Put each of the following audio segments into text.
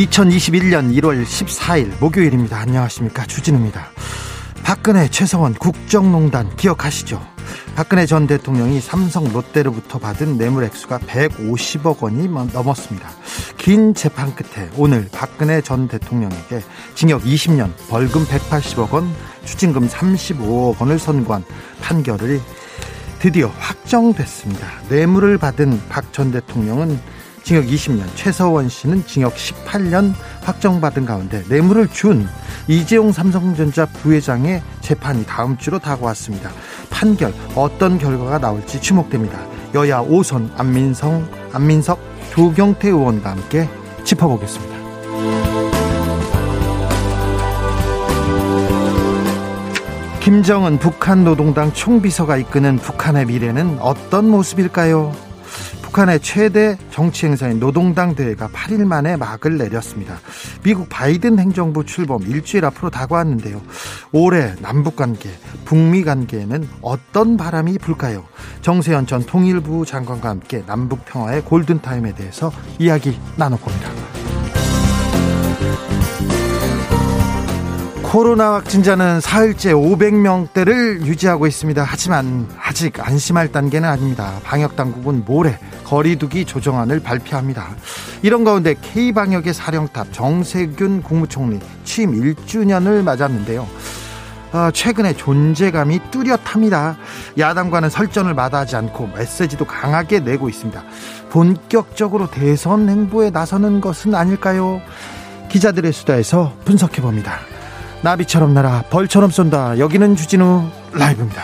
2021년 1월 14일 목요일입니다. 안녕하십니까. 주진우입니다. 박근혜, 최성원 국정농단 기억하시죠? 박근혜 전 대통령이 삼성 롯데로부터 받은 뇌물 액수가 150억 원이 넘었습니다. 긴 재판 끝에 오늘 박근혜 전 대통령에게 징역 20년, 벌금 180억 원, 추징금 35억 원을 선고한 판결이 드디어 확정됐습니다. 뇌물을 받은 박 전 대통령은 징역 20년, 최서원 씨는 징역 18년 확정받은 가운데 뇌물을 준 이재용 삼성전자 부회장의 재판이 다음 주로 다가왔습니다. 판결 어떤 결과가 나올지 주목됩니다. 여야 5선 안민성, 안민석, 조경태 의원과 함께 짚어보겠습니다. 김정은 북한 노동당 총비서가 이끄는 북한의 미래는 어떤 모습일까요? 북한의 최대 정치 행사인 노동당 대회가 8일 만에 막을 내렸습니다. 미국 바이든 행정부 출범 일주일 앞으로 다가왔는데요. 올해 남북 관계, 북미 관계에는 어떤 바람이 불까요? 정세현 전 통일부 장관과 함께 남북 평화의 골든타임에 대해서 이야기 나눠봅니다. 코로나 확진자는 사흘째 500명대를 유지하고 있습니다. 하지만 아직 안심할 단계는 아닙니다. 방역 당국은 모레 거리두기 조정안을 발표합니다. 이런 가운데 K방역의 사령탑 정세균 국무총리 취임 1주년을 맞았는데요. 어, 최근에 존재감이 뚜렷합니다. 야당과는 설전을 마다하지 않고 메시지도 강하게 내고 있습니다. 본격적으로 대선 행보에 나서는 것은 아닐까요? 기자들의 수다에서 분석해 봅니다. 나비처럼 날아 벌처럼 쏜다. 여기는 주진우 라이브입니다.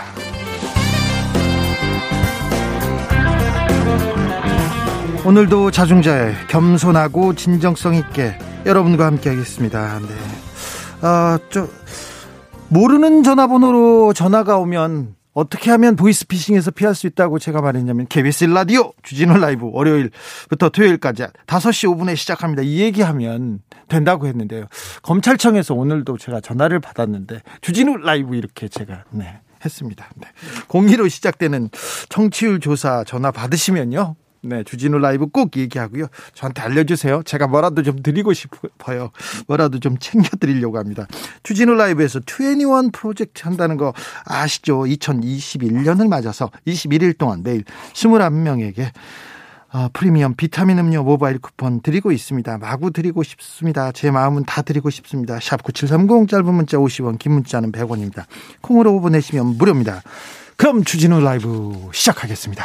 오늘도 자중자애 겸손하고 진정성 있게 여러분과 함께 하겠습니다. 네. 아, 저 모르는 전화번호로 전화가 오면 어떻게 하면 보이스피싱에서 피할 수 있다고 제가 말했냐면 KBS 라디오 주진우 라이브 월요일부터 토요일까지 5시 5분에 시작합니다. 이 얘기하면 된다고 했는데요. 검찰청에서 오늘도 제가 전화를 받았는데 주진우 라이브 이렇게 제가 네, 했습니다. 네. 공기로 시작되는 청취율 조사 전화 받으시면요. 네, 주진우 라이브 꼭 얘기하고요. 저한테 알려주세요. 제가 뭐라도 좀 드리고 싶어요. 뭐라도 좀 챙겨드리려고 합니다. 주진우 라이브에서 21 프로젝트 한다는 거 아시죠? 2021년을 맞아서 21일 동안 매일 21명에게 어, 프리미엄 비타민 음료 모바일 쿠폰 드리고 있습니다. 마구 드리고 싶습니다. 제 마음은 다 드리고 싶습니다. 샵 9730 짧은 문자 50원 긴 문자는 100원입니다. 콩으로 보내시면 무료입니다. 그럼 주진우 라이브 시작하겠습니다.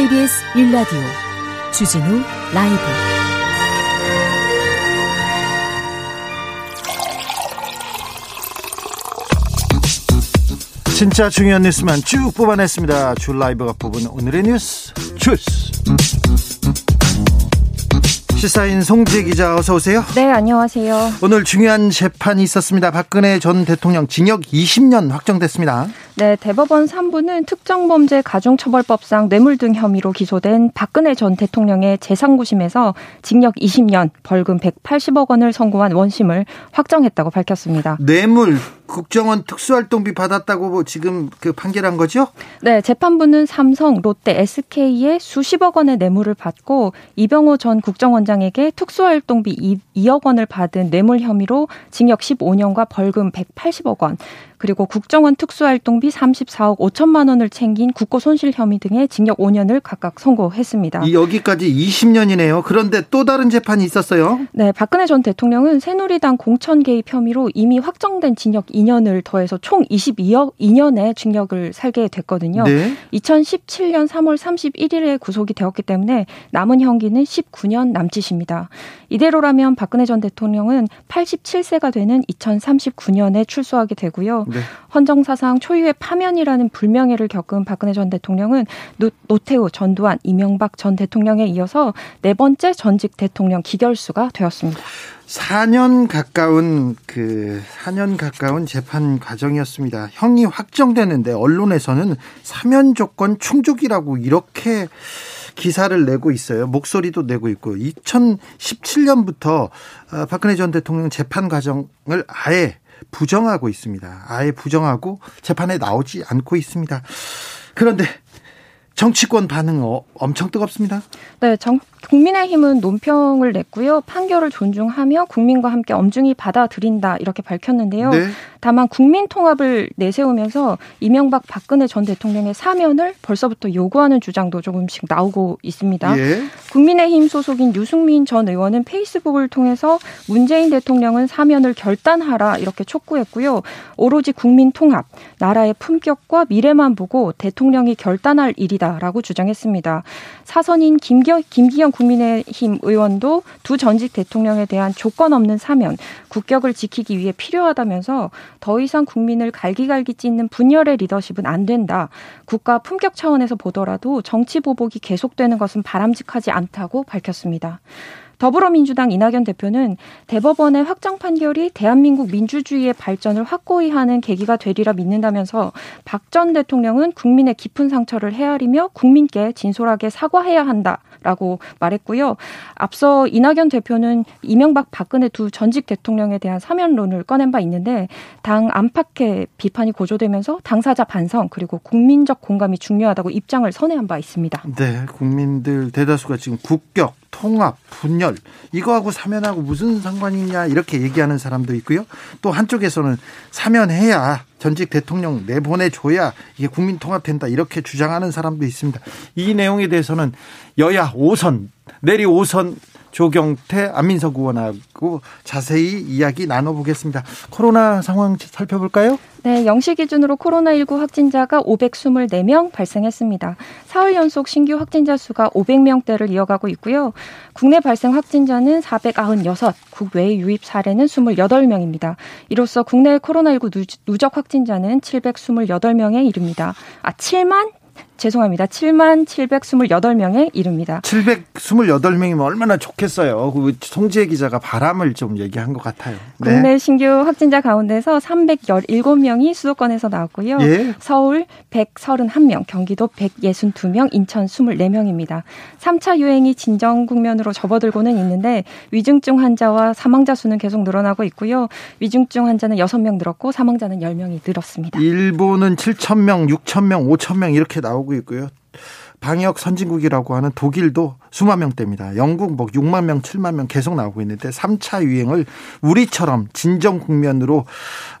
KBS 1라디오 주진우 라이브 진짜 중요한 뉴스만 쭉 뽑아냈습니다. 줄 라이브가 뽑은 오늘의 뉴스 주스. 시사인 송지 기자 어서 오세요. 네, 안녕하세요. 오늘 중요한 재판이 있었습니다. 박근혜 전 대통령 징역 20년 확정됐습니다. 네, 대법원 3부는 특정범죄 가중처벌법상 뇌물 등 혐의로 기소된 박근혜 전 대통령의 재상고심에서 징역 20년, 벌금 180억 원을 선고한 원심을 확정했다고 밝혔습니다. 뇌물 국정원 특수활동비 받았다고 지금 그 판결한 거죠? 네, 재판부는 삼성, 롯데, SK에 수십억 원의 뇌물을 받고 이병호 전 국정원장에게 특수활동비 2억 원을 받은 뇌물 혐의로 징역 15년과 벌금 180억 원, 그리고 국정원 특수활동비 34억 5천만 원을 챙긴 국고 손실 혐의 등의 징역 5년을 각각 선고했습니다. 여기까지 20년이네요. 그런데 또 다른 재판이 있었어요? 네, 박근혜 전 대통령은 새누리당 공천 개입 혐의로 이미 확정된 징역 2년을 더해서 총 22억 2년의 징역을 살게 됐거든요. 네. 2017년 3월 31일에 구속이 되었기 때문에 남은 형기는 19년 남짓입니다. 이대로라면 박근혜 전 대통령은 87세가 되는 2039년에 출소하게 되고요. 네. 헌정사상 초유의 파면이라는 불명예를 겪은 박근혜 전 대통령은 노, 노태우, 전두환, 이명박 전 대통령에 이어서 네 번째 전직 대통령 기결수가 되었습니다. 4년 가까운 그 4년 가까운 재판 과정이었습니다. 형이 확정되는데 언론에서는 사면 조건 충족이라고 이렇게 기사를 내고 있어요. 목소리도 내고 있고 2017년부터 어, 박근혜 전 대통령 재판 과정을 아예 부정하고 있습니다. 아예 부정하고 재판에 나오지 않고 있습니다. 그런데 정치권 반응 어, 엄청 뜨겁습니다. 네, 정, 국민의힘은 논평을 냈고요. 판결을 존중하며 국민과 함께 엄중히 받아들인다 이렇게 밝혔는데요. 네. 다만 국민 통합을 내세우면서 이명박 박근혜 전 대통령의 사면을 벌써부터 요구하는 주장도 조금씩 나오고 있습니다. 예. 국민의힘 소속인 유승민 전 의원은 페이스북을 통해서 문재인 대통령은 사면을 결단하라 이렇게 촉구했고요. 오로지 국민 통합, 나라의 품격과 미래만 보고 대통령이 결단할 일이다 라고 주장했습니다. 사선인 김겨, 김기현 국민의힘 의원도 두 전직 대통령에 대한 조건 없는 사면, 국격을 지키기 위해 필요하다면서 더 이상 국민을 갈기갈기 찢는 분열의 리더십은 안 된다. 국가 품격 차원에서 보더라도 정치 보복이 계속되는 것은 바람직하지 않다고 밝혔습니다. 더불어민주당 이낙연 대표는 대법원의 확정 판결이 대한민국 민주주의의 발전을 확고히 하는 계기가 되리라 믿는다면서 박 전 대통령은 국민의 깊은 상처를 헤아리며 국민께 진솔하게 사과해야 한다라고 말했고요. 앞서 이낙연 대표는 이명박 박근혜 두 전직 대통령에 대한 사면론을 꺼낸 바 있는데 당 안팎의 비판이 고조되면서 당사자 반성 그리고 국민적 공감이 중요하다고 입장을 선회한 바 있습니다. 네, 국민들 대다수가 지금 국격 통합, 분열 이거하고 사면하고 무슨 상관이 있냐 이렇게 얘기하는 사람도 있고요. 또 한쪽에서는 사면해야 전직 대통령 내보내줘야 이게 국민 통합된다 이렇게 주장하는 사람도 있습니다. 이 내용에 대해서는 여야 5선 내리 5선 조경태, 안민석 의원하고 자세히 이야기 나눠보겠습니다. 코로나 상황 살펴볼까요? 네, 영시 기준으로 코로나19 확진자가 524명 발생했습니다. 사흘 연속 신규 확진자 수가 500명대를 이어가고 있고요. 국내 발생 확진자는 496, 국외 유입 사례는 28명입니다. 이로써 국내 코로나19 누적 확진자는 728명에 이릅니다. 아, 7만 죄송합니다. 7만 728명에 이릅니다. 728명이면 얼마나 좋겠어요. 그 송지혜 기자가 바람을 좀 얘기한 것 같아요. 네. 국내 신규 확진자 가운데서 317명이 수도권에서 나왔고요. 예. 서울 131명, 경기도 162명, 인천 24명입니다. 3차 유행이 진정 국면으로 접어들고는 있는데 위중증 환자와 사망자 수는 계속 늘어나고 있고요. 위중증 환자는 6명 늘었고 사망자는 10명이 늘었습니다. 일본은 7,000명, 6,000명, 5,000명 이렇게 나오고 나오고 있고요. 방역 선진국이라고 하는 독일도 수만 명대입니다. 영국 뭐 6만 명, 7만 명 계속 나오고 있는데 3차 유행을 우리처럼 진정 국면으로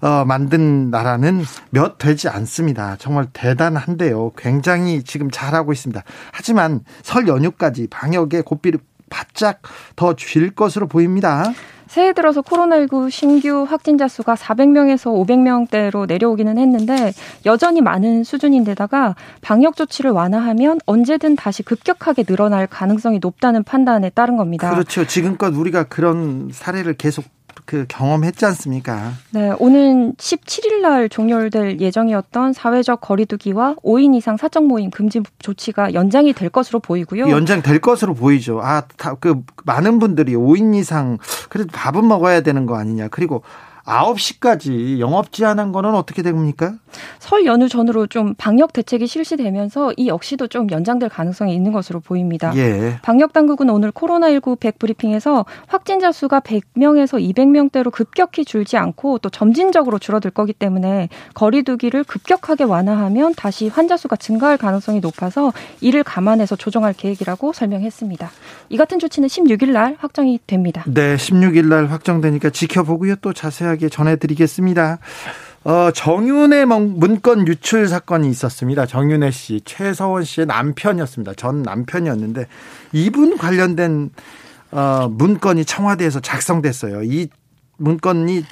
어, 만든 나라는 몇 되지 않습니다. 정말 대단한데요. 굉장히 지금 잘하고 있습니다. 하지만 설 연휴까지 방역에 고삐를 바짝 더쥘 것으로 보입니다. 새해 들어서 코로나19 신규 확진자 수가 400명에서 500명대로 내려오기는 했는데 여전히 많은 수준인데다가 방역 조치를 완화하면 언제든 다시 급격하게 늘어날 가능성이 높다는 판단에 따른 겁니다. 그렇죠. 지금껏 우리가 그런 사례를 계속 그 경험했지 않습니까? 네, 오는 17일 날 종료될 예정이었던 사회적 거리두기와 5인 이상 사적 모임 금지 조치가 연장이 될 것으로 보이고요. 연장될 것으로 보이죠. 아, 다, 그 많은 분들이 5인 이상 그래도 밥은 먹어야 되는 거 아니냐. 그리고 9시까지 영업 제한한 거는 어떻게 됩니까? 설 연휴 전으로 좀 방역 대책이 실시되면서 이 역시도 좀 연장될 가능성이 있는 것으로 보입니다. 예. 방역 당국은 오늘 코로나19 100브리핑에서 확진자 수가 100명에서 200명대로 급격히 줄지 않고 또 점진적으로 줄어들 거기 때문에 거리두기를 급격하게 완화하면 다시 환자 수가 증가할 가능성이 높아서 이를 감안해서 조정할 계획이라고 설명했습니다. 이 같은 조치는 16일 날 확정이 됩니다. 네, 16일 날 확정되니까 지켜보고요. 또 자세 하게 전해드리겠습니다. 어, 정윤의 문건 유출 사건이 있었습니다. 정윤혜 씨, 최서원 씨의 남편이었습니다. 전 남편이었는데 이분 관련된 어, 문건이 청와대에서 작성됐어요. 이 문건이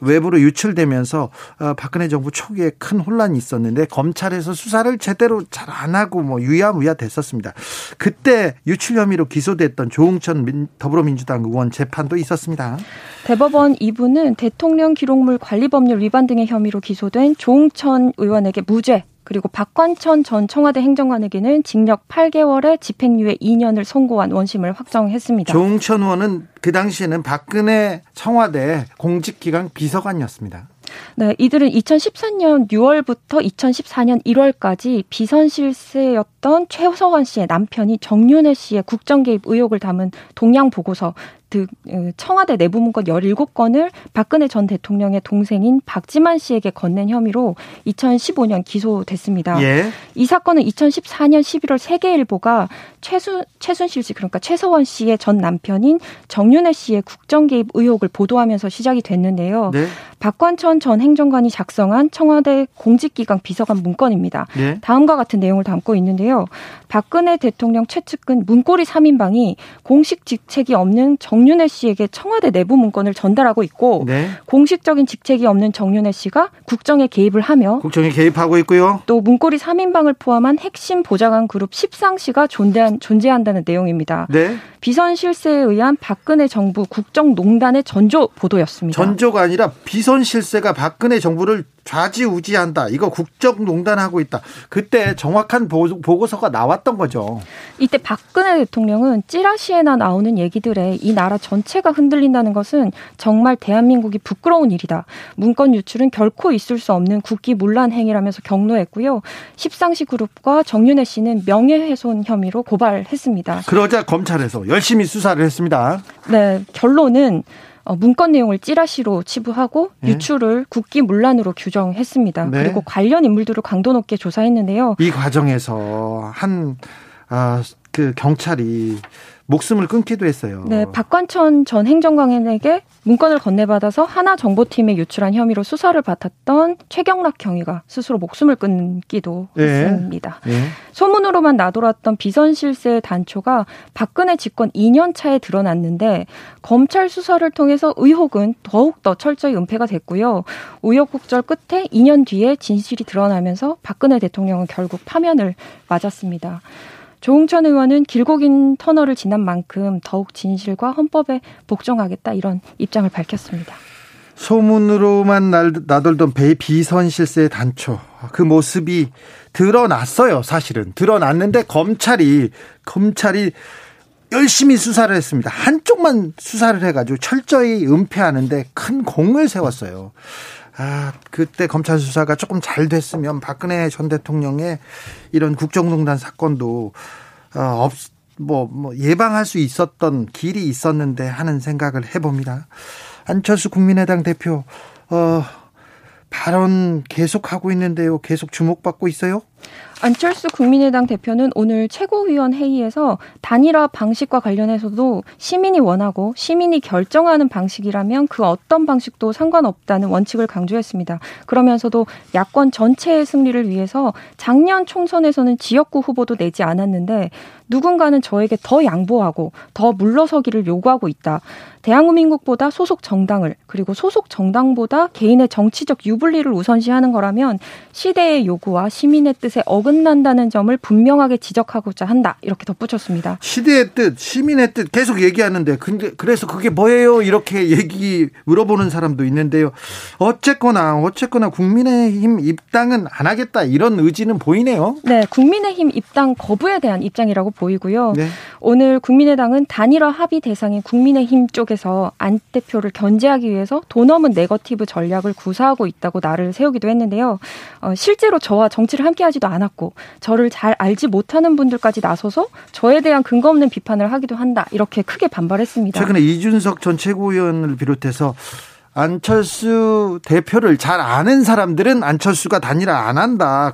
외부로 유출되면서 어, 박근혜 정부 초기에 큰 혼란이 있었는데 검찰에서 수사를 제대로 잘 안 하고 뭐 유야무야 됐었습니다. 그때 유출 혐의로 기소됐던 조응천 더불어민주당 의원 재판도 있었습니다. 대법원 2부는 대통령 기록물 관리법률 위반 등의 혐의로 기소된 조응천 의원에게 무죄 그리고 박관천 전 청와대 행정관에게는 징역 8개월에 집행유예 2년을 선고한 원심을 확정했습니다. 조홍천 의원은 그 당시에는 박근혜 청와대 공직기강 비서관이었습니다. 네, 이들은 2014년 6월부터 2014년 1월까지 비선 실세였던 최서원 씨의 남편이 정윤혜 씨의 국정 개입 의혹을 담은 동양 보고서 그 청와대 내부 문건 17건을 박근혜 전 대통령의 동생인 박지만 씨에게 건넨 혐의로 2015년 기소됐습니다. 예. 이 사건은 2014년 11월 세계일보가 최순 최순실 씨 그러니까 최서원 씨의 전 남편인 정윤혜 씨의 국정 개입 의혹을 보도하면서 시작이 됐는데요. 네. 박관천 전 행정관이 작성한 청와대 공직기강 비서관 문건입니다. 네. 다음과 같은 내용을 담고 있는데요. 박근혜 대통령 최측근 문고리 3인방이 공식 직책이 없는 정 윤혜 씨에게 청와대 내부 문건을 전달하고 있고 네. 공식적인 직책이 없는 정윤혜 씨가 국정에 개입을 하며 국정에 개입하고 있고요. 또 문고리 3인방을 포함한 핵심 보좌관 그룹 10상시가 존재한, 존재한다는 내용입니다. 네. 비선 실세에 의한 박근혜 정부 국정농단의 전조 보도였습니다. 전조가 아니라 비선 실세가 박근혜 정부를 좌지우지한다. 이거 국정농단하고 있다. 그때 정확한 보고서가 나왔던 거죠. 이때 박근혜 대통령은 찌라시에나 나오는 얘기들에 이 나라 전체가 흔들린다는 것은 정말 대한민국이 부끄러운 일이다. 문건 유출은 결코 있을 수 없는 국기 문란 행위라면서 경로했고요. 십상시 그룹과 정윤혜 씨는 명예훼손 혐의로 고발했습니다. 그러자 검찰에서 열심히 수사를 했습니다. 네, 결론은 어, 문건 내용을 찌라시로 치부하고 네. 유출을 국기 문란으로 규정했습니다. 네. 그리고 관련 인물들을 강도 높게 조사했는데요. 이 과정에서 한 아, 그 경찰이 목숨을 끊기도 했어요. 네, 박관천 전 행정관에게 문건을 건네받아서 하나 정보팀에 유출한 혐의로 수사를 받았던 최경락 경위가 스스로 목숨을 끊기도 네. 했습니다. 네. 소문으로만 나돌았던 비선 실세 단초가 박근혜 집권 2년 차에 드러났는데 검찰 수사를 통해서 의혹은 더욱 더 철저히 은폐가 됐고요. 우여곡절 끝에 2년 뒤에 진실이 드러나면서 박근혜 대통령은 결국 파면을 맞았습니다. 조홍천 의원은 길고 긴 터널을 지난 만큼 더욱 진실과 헌법에 복종하겠다 이런 입장을 밝혔습니다. 소문으로만 나돌던 배 비선 실세 단초 그 모습이 드러났어요. 사실은 드러났는데 검찰이 검찰이 열심히 수사를 했습니다. 한쪽만 수사를 해가지고 철저히 은폐하는데 큰 공을 세웠어요. 아, 그때 검찰 수사가 조금 잘 됐으면 박근혜 전 대통령의 이런 국정농단 사건도 어, 없, 뭐, 뭐 예방할 수 있었던 길이 있었는데 하는 생각을 해봅니다. 안철수 국민의당 대표 어, 발언 계속하고 있는데요. 계속 주목받고 있어요? 안철수 국민의당 대표는 오늘 최고위원 회의에서 단일화 방식과 관련해서도 시민이 원하고 시민이 결정하는 방식이라면 그 어떤 방식도 상관없다는 원칙을 강조했습니다. 그러면서도 야권 전체의 승리를 위해서 작년 총선에서는 지역구 후보도 내지 않았는데 누군가는 저에게 더 양보하고 더 물러서기를 요구하고 있다. 대한민국보다 소속 정당을 그리고 소속 정당보다 개인의 정치적 유불리를 우선시하는 거라면 시대의 요구와 시민의 뜻에 어긋난다는 점을 분명하게 지적하고자 한다. 이렇게 덧붙였습니다. 시대의 뜻, 시민의 뜻 계속 얘기하는데 근데 그래서 그게 뭐예요? 이렇게 얘기 물어보는 사람도 있는데요. 어쨌거나 어쨌거나 국민의힘 입당은 안 하겠다 이런 의지는 보이네요. 네, 국민의힘 입당 거부에 대한 입장이라고 보이고요. 네. 오늘 국민의당은 단일화 합의 대상인 국민의힘 쪽에서 안 대표를 견제하기 위해서 돈 없는 네거티브 전략을 구사하고 있다고 나를 세우기도 했는데요. 어, 실제로 저와 정치를 함께하지 도 않았고 저를 잘 알지 못하는 분들까지 나서서 저에 대한 근거 없는 비판을 하기도 한다. 이렇게 크게 반발했습니다. 최근에 이준석 전 최고위원을 비롯해서 안철수 대표를 잘 아는 사람들은 안철수가 단일화 안 한다.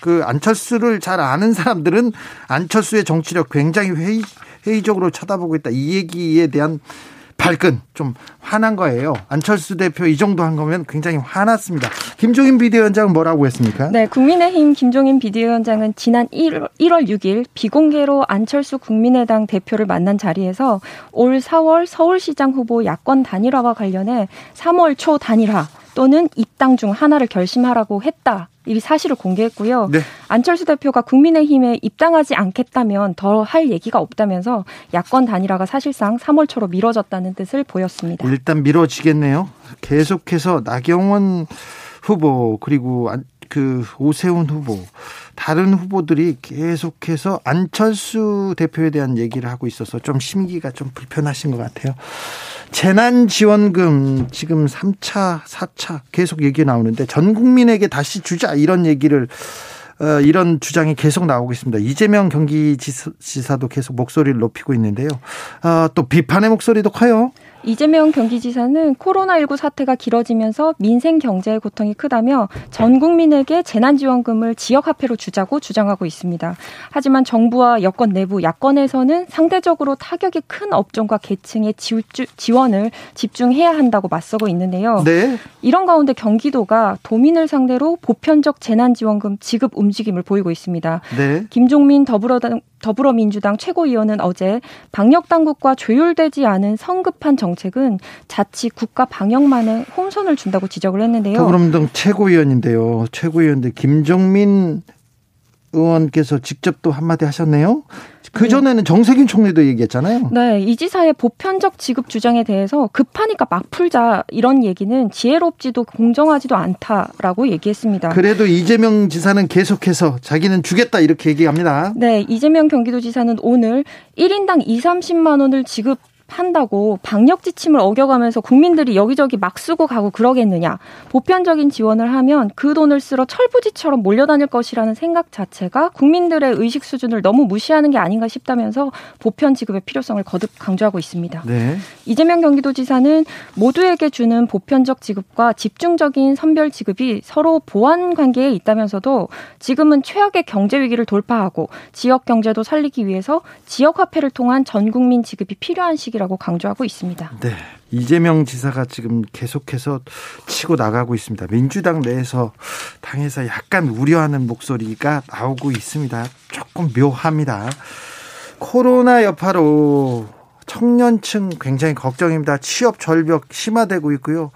그 안철수를 잘 아는 사람들은 안철수의 정치력 굉장히 회의, 회의적으로 쳐다보고 있다. 이 얘기에 대한 발끈 좀 화난 거예요. 안철수 대표 이 정도 한 거면 굉장히 화났습니다. 김종인 비대위원장은 뭐라고 했습니까? 네, 국민의힘 김종인 비대위원장은 지난 1월, 1월 6일 비공개로 안철수 국민의당 대표를 만난 자리에서 올 4월 서울시장 후보 야권 단일화와 관련해 3월 초 단일화 또는 입당 중 하나를 결심하라고 했다. 이 사실을 공개했고요. 네. 안철수 대표가 국민의힘에 입당하지 않겠다면 더 할 얘기가 없다면서 야권 단일화가 사실상 3월 초로 미뤄졌다는 뜻을 보였습니다. 일단 미뤄지겠네요. 계속해서 나경원 후보 그리고 그 오세훈 후보 다른 후보들이 계속해서 안철수 대표에 대한 얘기를 하고 있어서 좀 심기가 좀 불편하신 것 같아요. 재난지원금 지금 3차, 4차 계속 얘기 나오는데 전 국민에게 다시 주자 이런 얘기를 어, 이런 주장이 계속 나오고 있습니다. 이재명 경기지사도 계속 목소리를 높이고 있는데요. 어, 또 비판의 목소리도 커요. 이재명 경기지사는 코로나19 사태가 길어지면서 민생 경제의 고통이 크다며 전 국민에게 재난지원금을 지역화폐로 주자고 주장하고 있습니다. 하지만 정부와 여권 내부 야권에서는 상대적으로 타격이 큰 업종과 계층의 지원을 집중해야 한다고 맞서고 있는데요. 네. 이런 가운데 경기도가 도민을 상대로 보편적 재난지원금 지급 움직임을 보이고 있습니다. 네. 김종민 더불어당 더불어민주당 최고위원은 어제 방역 당국과 조율되지 않은 성급한 정 책은 자칫 국가 방역만에 혼선을 준다고 지적을 했는데요. 더불어민주당 최고위원인데요. 최고위원들 김종민 의원께서 직접 또 한마디 하셨네요. 그 전에는 정세균 총리도 얘기했잖아요. 네, 이 지사의 보편적 지급 주장에 대해서 급하니까 막 풀자 이런 얘기는 지혜롭지도 공정하지도 않다라고 얘기했습니다. 그래도 이재명 지사는 계속해서 자기는 주겠다 이렇게 얘기합니다. 네, 이재명 경기도지사는 오늘 1인당 2, 30만 원을 지급 한다고 방역 지침을 어겨가면서 국민들이 여기저기 막 쓰고 가고 그러겠느냐. 보편적인 지원을 하면 그 돈을 쓰러 철부지처럼 몰려다닐 것이라는 생각 자체가 국민들의 의식 수준을 너무 무시하는 게 아닌가 싶다면서 보편 지급의 필요성을 거듭 강조하고 있습니다. 네. 이재명 경기도지사는 모두에게 주는 보편적 지급과 집중적인 선별 지급이 서로 보완 관계에 있다면서도 지금은 최악의 경제 위기를 돌파하고 지역 경제도 살리기 위해서 지역 화폐를 통한 전 국민 지급이 필요한 시기 정책이라고 강조하고 있습니다. 네. 이재명 지사가 지금 계속해서 치고 나가고 있습니다. 민주당 내에서 당에서 약간 우려하는 목소리가 나오고 있습니다. 조금 묘합니다. 코로나 여파로 청년층 굉장히 걱정입니다. 취업 절벽 심화되고 있고요.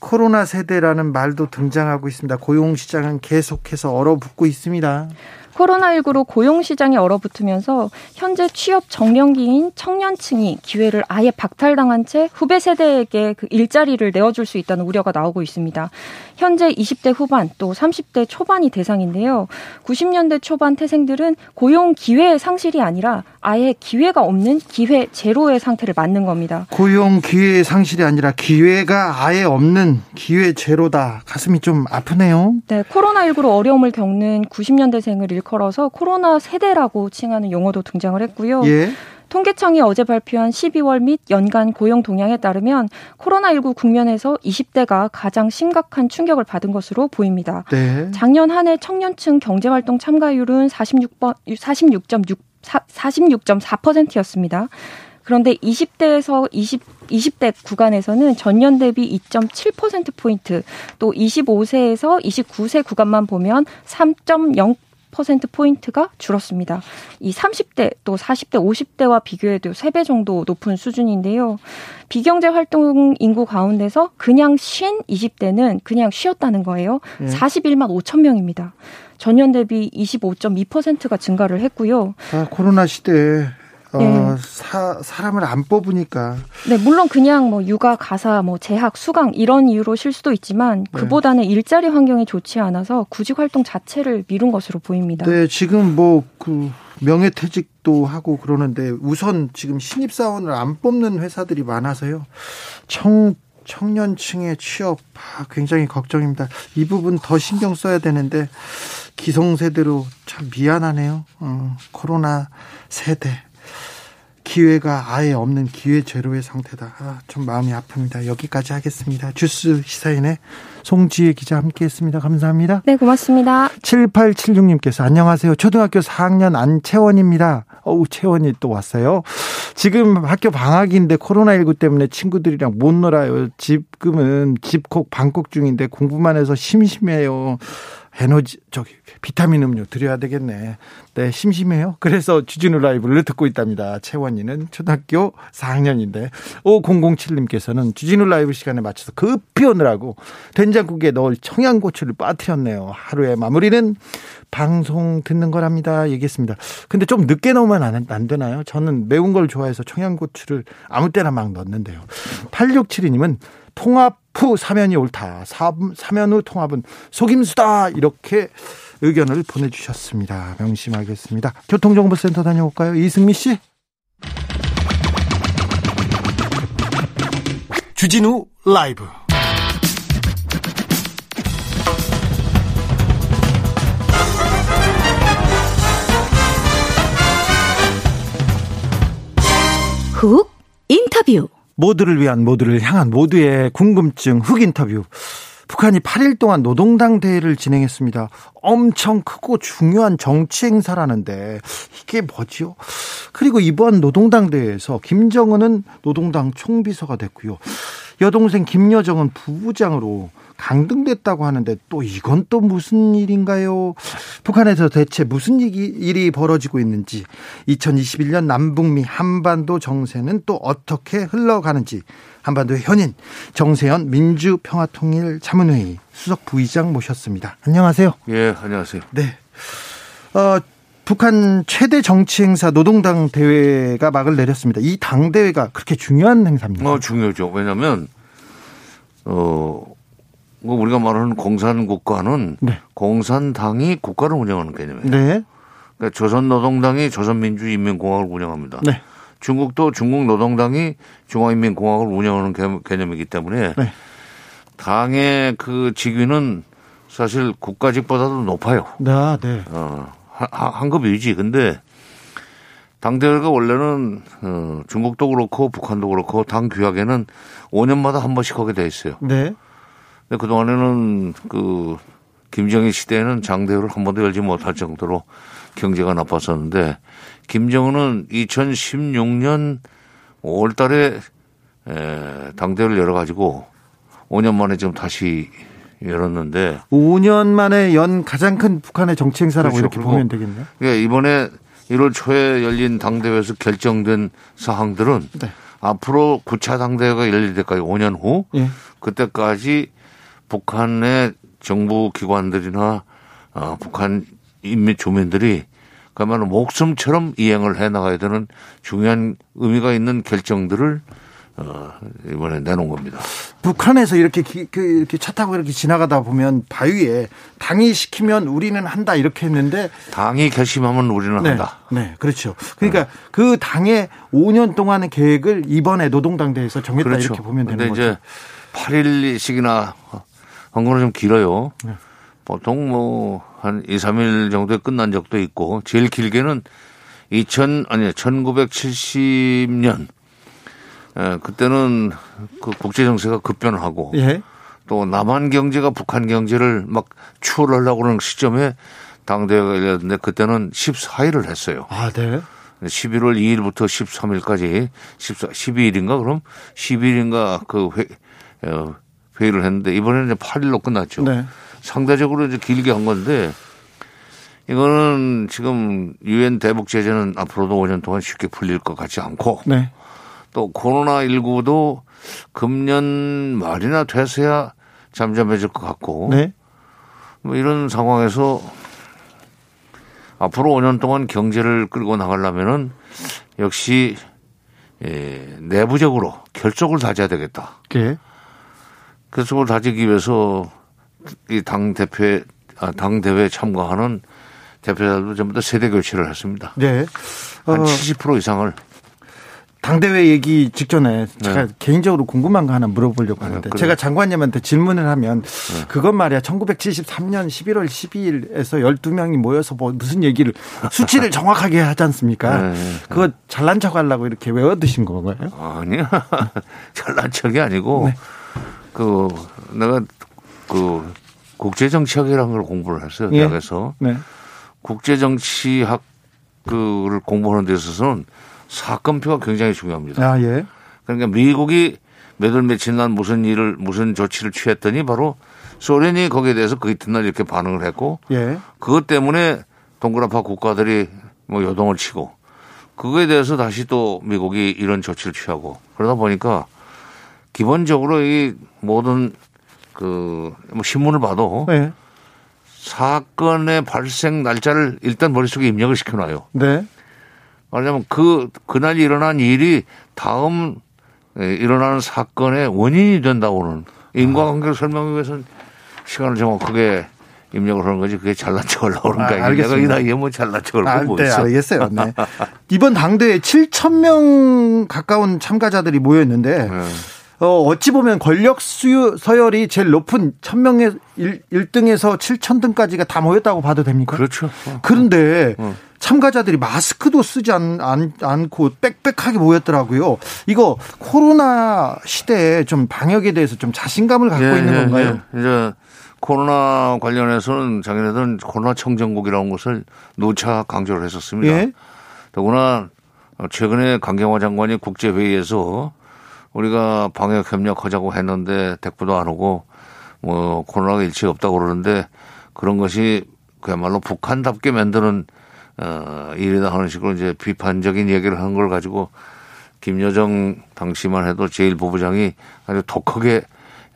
코로나 세대라는 말도 등장하고 있습니다. 고용 시장은 계속해서 얼어붙고 있습니다. 코로나19로 고용시장이 얼어붙으면서 현재 취업 정년기인 청년층이 기회를 아예 박탈당한 채 후배 세대에게 그 일자리를 내어줄 수 있다는 우려가 나오고 있습니다. 현재 20대 후반 또 30대 초반이 대상인데요. 90년대 초반 태생들은 고용 기회의 상실이 아니라 아예 기회가 없는 기회 제로의 상태를 맞는 겁니다. 고용 기회의 상실이 아니라 기회가 아예 없는 기회 제로다. 가슴이 좀 아프네요. 네, 코로나19로 어려움을 겪는 90년대생을 일컬어서 코로나 세대라고 칭하는 용어도 등장을 했고요. 예. 통계청이 어제 발표한 12월 및 연간 고용 동향에 따르면 코로나19 국면에서 20대가 가장 심각한 충격을 받은 것으로 보입니다. 네. 작년 한 해 청년층 경제활동 참가율은 46번, 46.6, 46.4%였습니다. 그런데 20대에서 20, 20대 구간에서는 전년 대비 2.7%포인트, 또 25세에서 29세 구간만 보면 3.0 퍼센트 포인트가 줄었습니다. 이 30대 또 40대, 50대와 비교해도 3배 정도 높은 수준인데요. 비경제 활동 인구 가운데서 그냥 쉰 20대는 그냥 쉬었다는 거예요. 네. 41만 5천 명입니다. 전년 대비 25.2%가 증가를 했고요. 아, 코로나 시대에 어, 네. 사, 사람을 안 뽑으니까. 네, 물론 그냥 뭐 육아, 가사, 뭐 재학, 수강 이런 이유로 쉴 수도 있지만 네. 그보다는 네. 일자리 환경이 좋지 않아서 구직 활동 자체를 미룬 것으로 보입니다. 네, 지금 뭐 그 명예퇴직도 하고 그러는데 우선 지금 신입사원을 안 뽑는 회사들이 많아서요. 청 청년층의 취업 아, 굉장히 걱정입니다. 이 부분 더 신경 써야 되는데 기성세대로 참 미안하네요. 어, 코로나 세대 기회가 아예 없는 기회 제로의 상태다. 아, 좀 마음이 아픕니다. 여기까지 하겠습니다. 주스 시사인의 송지혜 기자 함께 했습니다. 감사합니다. 네, 고맙습니다. 7876님께서 안녕하세요. 초등학교 4학년 안채원입니다. 어우, 채원이 또 왔어요. 지금 학교 방학인데 코로나19 때문에 친구들이랑 못 놀아요. 지금은 집콕 방콕 중인데 공부만 해서 심심해요. 에너지 저기 비타민 음료 드려야 되겠네. 네, 심심해요. 그래서 주진우 라이브를 듣고 있답니다. 채원이는 초등학교 4학년인데 5007님께서는 주진우 라이브 시간에 맞춰서 급히 오느라고 된장국에 넣을 청양고추를 빠뜨렸네요. 하루의 마무리는 방송 듣는 거랍니다. 얘기했습니다. 근데 좀 늦게 넣으면 안, 안 되나요? 저는 매운 걸 좋아해서 청양고추를 아무 때나 막 넣는데요. 8672님은 통합 후 사면이 옳다. 사, 사면 후 통합은 속임수다. 이렇게 의견을 보내주셨습니다. 명심하겠습니다. 교통정보센터 다녀올까요? 이승미 씨. 주진우 라이브. 훅 인터뷰. 모두를 위한 모두를 향한 모두의 궁금증 흑 인터뷰. 북한이 8일 동안 노동당 대회를 진행했습니다. 엄청 크고 중요한 정치 행사라는데 이게 뭐지요? 그리고 이번 노동당 대회에서 김정은은 노동당 총비서가 됐고요. 여동생 김여정은 부부장으로 강등됐다고 하는데 또 이건 또 무슨 일인가요? 북한에서 대체 무슨 일이 벌어지고 있는지 2021년 남북미 한반도 정세는 또 어떻게 흘러가는지 한반도의 현인 정세현 민주평화통일 자문회의 수석 부의장 모셨습니다. 안녕하세요. 예, 안녕하세요. 네. 어, 북한 최대 정치 행사 노동당 대회가 막을 내렸습니다. 이 당 대회가 그렇게 중요한 행사입니다. 어, 중요하죠. 왜냐하면 어뭐 우리가 말하는 공산국가는 네. 공산당이 국가를 운영하는 개념이에요. 네. 그러니까 조선노동당이 조선민주인민공화국을 운영합니다. 네. 중국도 중국노동당이 중화인민공화국을 운영하는 개념이기 때문에 네. 당의 그 직위는 사실 국가직보다도 높아요. 네, 네. 어, 한, 급 위지. 근데 당대회가 원래는 어, 중국도 그렇고 북한도 그렇고 당 규약에는 5년마다 한 번씩 하게 돼 있어요. 네. 근데 그 동안에는 그 김정일 시대에는 장대회를 한 번도 열지 못할 정도로 경제가 나빴었는데 김정은은 2016년 5월 달에 에, 당대회를 열어가지고 5년 만에 지금 다시 열었는데 5년 만에 연 가장 큰 북한의 정치 행사라고 그렇죠. 이렇게 보면 되겠네요. 예, 이번에 1월 초에 열린 당대회에서 결정된 사항들은 네. 앞으로 9차 당대회가 열릴 때까지 5년 후 예. 그때까지 북한의 정부 기관들이나 어, 북한 인민 주민들이 그야말로 목숨처럼 이행을 해 나가야 되는 중요한 의미가 있는 결정들을 어, 이번에 내놓은 겁니다. 북한에서 이렇게 그 이렇게 차 타고 이렇게 지나가다 보면 바위에 당이 시키면 우리는 한다 이렇게 했는데 당이 결심하면 우리는 네, 한다. 네, 그렇죠. 그러니까 네. 그 당의 5년 동안의 계획을 이번에 노동당 대에서 정했다 그렇죠. 이렇게 보면 되는 거죠. 이제 8일씩이나 한 거는 좀 길어요. 네. 보통 뭐 한 2, 3일 정도에 끝난 적도 있고 제일 길게는 2000 아니 1970년 예, 그때는 그 국제 정세가 급변을 하고 예. 또 남한 경제가 북한 경제를 막 추월하려고 하는 시점에 당대회가 열렸는데 그때는 14일을 했어요. 아, 네. 11월 2일부터 13일까지 14, 12일인가 그럼 10일인가 그 회, 어, 회의를 했는데 이번에는 이제 8일로 끝났죠. 네. 상대적으로 이제 길게 한 건데 이거는 지금 유엔 대북 제재는 앞으로도 5년 동안 쉽게 풀릴 것 같지 않고 네. 또 코로나19도 금년 말이나 돼서야 잠잠해질 것 같고 네. 뭐 이런 상황에서 앞으로 5년 동안 경제를 끌고 나가려면은 역시 예, 내부적으로 결속을 다져야 되겠다. 예. 결속을 다지기 위해서 이 당 대표에 아, 당 대회에 참가하는 대표자들도 전부 다 세대 교체를 했습니다. 네. 어, 한70% 이상을 당대회 얘기 직전에 제가 네. 개인적으로 궁금한 거 하나 물어보려고 네, 하는데 네, 제가 장관님한테 질문을 하면 네. 그건 말이야 1973년 11월 12일에서 12명이 모여서 뭐 무슨 얘기를 수치를 정확하게 하지 않습니까? 네, 네. 그거 잘난 척 하려고 이렇게 외워두신 건가요? 아니야. 잘난 척이 아니고 그 내가 그 국제정치학이라는 걸 공부를 했어요. 예. 대학에서. 국제정치학 그를 공부하는 데 있어서는 사건표가 굉장히 중요합니다. 아, 예. 그러니까 미국이 몇월 며칠 날 무슨 일을 무슨 조치를 취했더니 바로 소련이 거기에 대해서 그 이튿날 이렇게 반응을 했고 예. 그것 때문에 동그라파 국가들이 뭐 요동을 치고 그거에 대해서 다시 또 미국이 이런 조치를 취하고 그러다 보니까 기본적으로 이 모든 그 뭐 신문을 봐도 예. 사건의 발생 날짜를 일단 머릿속에 입력을 시켜놔요. 네. 왜냐하면 그, 그날 일어난 일이 다음 일어나는 사건의 원인이 된다고는 인과관계를 설명하기 위해서는 시간을 정확하게 입력을 하는 거지 그게 잘난 척을 나오는 거 아니에요. 내가 이 나이에 뭐 잘난 척을 아, 뭐 네, 있어. 알겠어요. 네. 이번 당대에 7천 명 가까운 참가자들이 모였는데 네. 어, 어찌 보면 권력 수요 서열이 제일 높은 1000명의 1, 1등에서 7000등까지가 다 모였다고 봐도 됩니까? 그렇죠. 그런데 어. 참가자들이 마스크도 쓰지 않, 않, 않 고 빽빽하게 모였더라고요. 이거 코로나 시대에 좀 방역에 대해서 좀 자신감을 갖고 예, 있는 예, 건가요? 예. 이제 코로나 관련해서는 작년에는 코로나 청정국이라는 것을 노차 강조를 했었습니다. 예? 더구나 최근에 강경화 장관이 국제회의에서 우리가 방역 협력하자고 했는데 대꾸도 안 오고 뭐 코로나가 일치 없다고 그러는데 그런 것이 그야말로 북한답게 만드는 어 일이다 하는 식으로 이제 비판적인 얘기를 한걸 가지고 김여정 당시만 해도 제일 부부장이 아주 독하게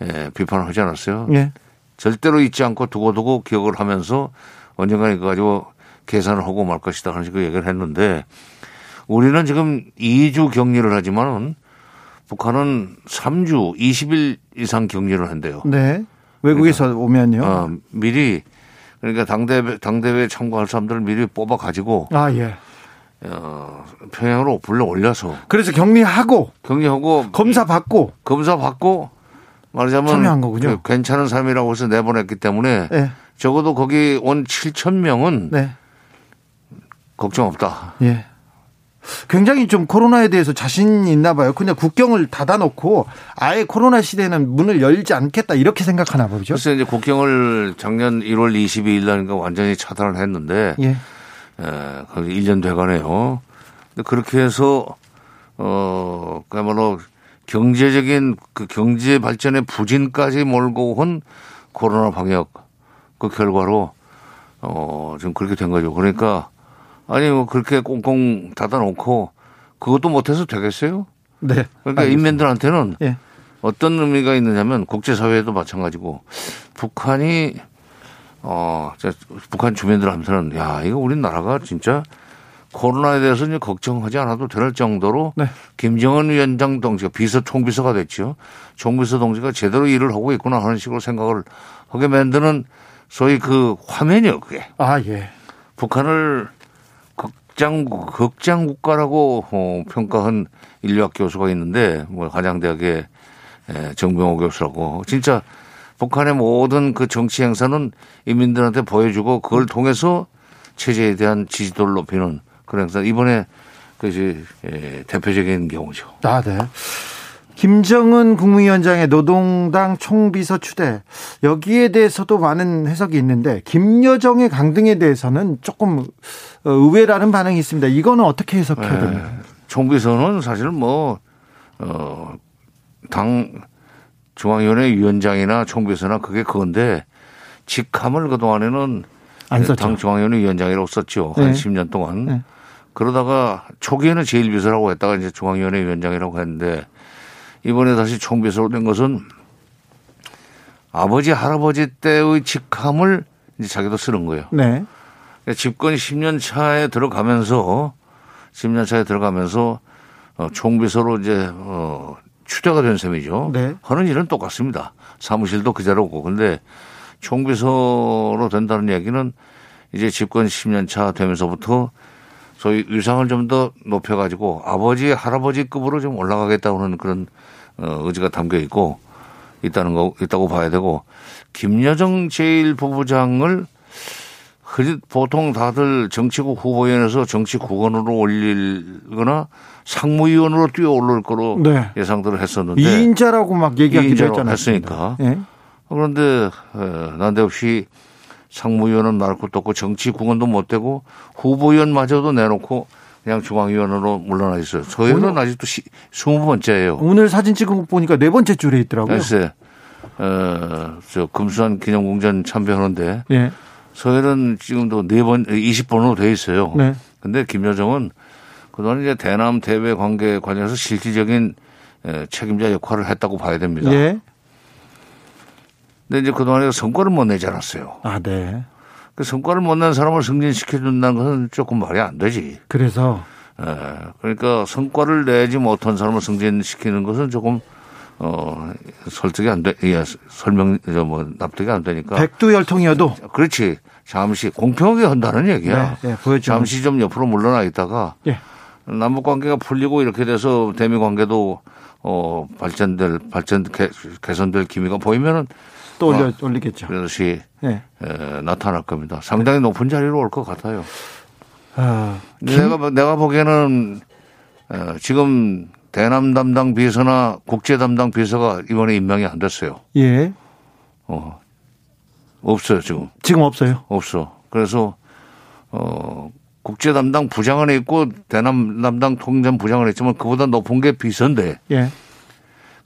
예, 비판을 하지 않았어요. 네. 절대로 잊지 않고 두고두고 기억을 하면서 언젠가 이거 가지고 계산을 하고 말 것이다 하는 식으로 얘기를 했는데 우리는 지금 2주 격리를 하지만은 북한은 3주 20일 이상 격리를 한대요. 네. 외국에서 그러니까, 오면요. 어, 미리 그러니까 당대회 당대회 참가할 사람들을 미리 뽑아 가지고 아 예. 어, 평양으로 불러 올려서 그래서 격리하고 격리하고 검사 받고 검사 받고 말하자면 참여한 거군요. 그 괜찮은 사람이라고 해서 내보냈기 때문에 네. 적어도 거기 온 7천 명은 네. 걱정 없다. 예. 굉장히 좀 코로나에 대해서 자신 있나 봐요. 그냥 국경을 닫아놓고 아예 코로나 시대는 문을 열지 않겠다 이렇게 생각하나 보죠. 글쎄 이제 국경을 작년 1월 22일 날인가 완전히 차단을 했는데 예. 에, 1년 돼가네요. 근데 그렇게 해서 어 그야말로 경제적인 그 경제 발전의 부진까지 몰고 온 코로나 방역 그 결과로 어 지금 그렇게 된 거죠. 그러니까 아니 뭐 그렇게 꽁꽁 닫아놓고 그것도 못해서 되겠어요? 네. 그러니까 알겠습니다. 인민들한테는 네. 어떤 의미가 있느냐면 국제사회도 마찬가지고 북한이 어 북한 주민들한테는 야 이거 우리나라가 진짜 코로나에 대해서 이제 걱정하지 않아도 될 정도로 네. 김정은 위원장 동지가 비서 총비서가 됐죠. 총비서 동지가 제대로 일을 하고 있구나 하는 식으로 생각을 하게 만드는 소위 그 화면이요, 그게. 아, 예. 북한을 극장 극장 국가라고 어, 평가한 인류학 교수가 있는데 뭐 한양대학의 예, 정병호 교수라고 진짜 북한의 모든 그 정치 행사는 인민들한테 보여주고 그걸 통해서 체제에 대한 지지도를 높이는 그런 행사 이번에 그것이 예, 대표적인 경우죠. 아, 네. 김정은 국무위원장의 노동당 총비서 추대 여기에 대해서도 많은 해석이 있는데 김여정의 강등에 대해서는 조금 어, 의외라는 반응이 있습니다. 이거는 어떻게 해석해야 네. 됩니까? 총비서는 사실 뭐 어, 당 중앙위원회 위원장이나 총비서나 그게 그건데 직함을 그 동안에는 당 중앙위원회 위원장이라고 썼죠. 네. 한 10년 동안. 네. 그러다가 초기에는 제일비서라고 했다가 이제 중앙위원회 위원장이라고 했는데 이번에 다시 총비서로 된 것은 아버지 할아버지 때의 직함을 이제 자기도 쓰는 거예요. 네. 그러니까 집권 10년 차에 들어가면서 10년 차에 들어가면서 어, 총비서로 이제 어, 추대가 된 셈이죠. 네. 하는 일은 똑같습니다. 사무실도 그 자리고. 근데 총비서로 된다는 얘기는 이제 집권 10년 차 되면서부터 소위 위상을 좀 더 높여가지고 아버지, 할아버지급으로 좀 올라가겠다는 그런 어, 의지가 담겨 있고 있다는 거, 있다고 봐야 되고 김여정 제1부부장을 보통 다들 정치국 후보위원회에서 정치국원으로 올리거나 상무위원으로 뛰어 오를 거로 네. 예상들을 했었는데 2인자라고 막 얘기하기도 했잖아요. 했으니까. 네. 그런데 난데없이 상무위원은 날 것도 없고 정치국원도 못 되고 후보위원마저도 내놓고 그냥 중앙위원으로 물러나 있어요. 저희는 아직도 시, 20번째예요. 오늘 사진 찍은 거 보니까 네 번째 줄에 있더라고요. 글쎄, 어, 저 금수산 기념공전 참배하는데 네. 서해는 지금도 네 번, 20번으로 돼 있어요. 네. 근데 김여정은 그동안 이제 대남 대외 관계 관련해서 실질적인 책임자 역할을 했다고 봐야 됩니다. 예. 근데 이제 그동안에 성과를 못 내지 않았어요. 아, 네. 그 성과를 못 낸 사람을 승진시켜준다는 것은 조금 말이 안 되지. 그래서. 예. 그러니까 성과를 내지 못한 사람을 승진시키는 것은 조금 어, 설득이 안 돼, 예, 설명, 뭐, 납득이 안 되니까. 백두열통이어도. 그렇지. 잠시 공평하게 한다는 얘기야. 네, 네, 잠시 좀 옆으로 물러나 있다가. 예. 남북 관계가 풀리고 이렇게 돼서 대미 관계도 어, 발전될, 발전, 개, 개선될 기미가 보이면은 또 올려, 어, 올리겠죠. 그것이 네. 에, 나타날 겁니다. 상당히 높은 자리로 올 것 같아요. 아, 김... 내가, 내가 보기에는 어, 지금 대남 담당 비서나 국제 담당 비서가 이번에 임명이 안 됐어요. 예. 어, 없어요, 지금. 지금 없어요? 없어. 그래서, 어, 국제 담당 부장은 있고 대남 담당 통전 부장은 있지만 그보다 높은 게 비서인데. 예.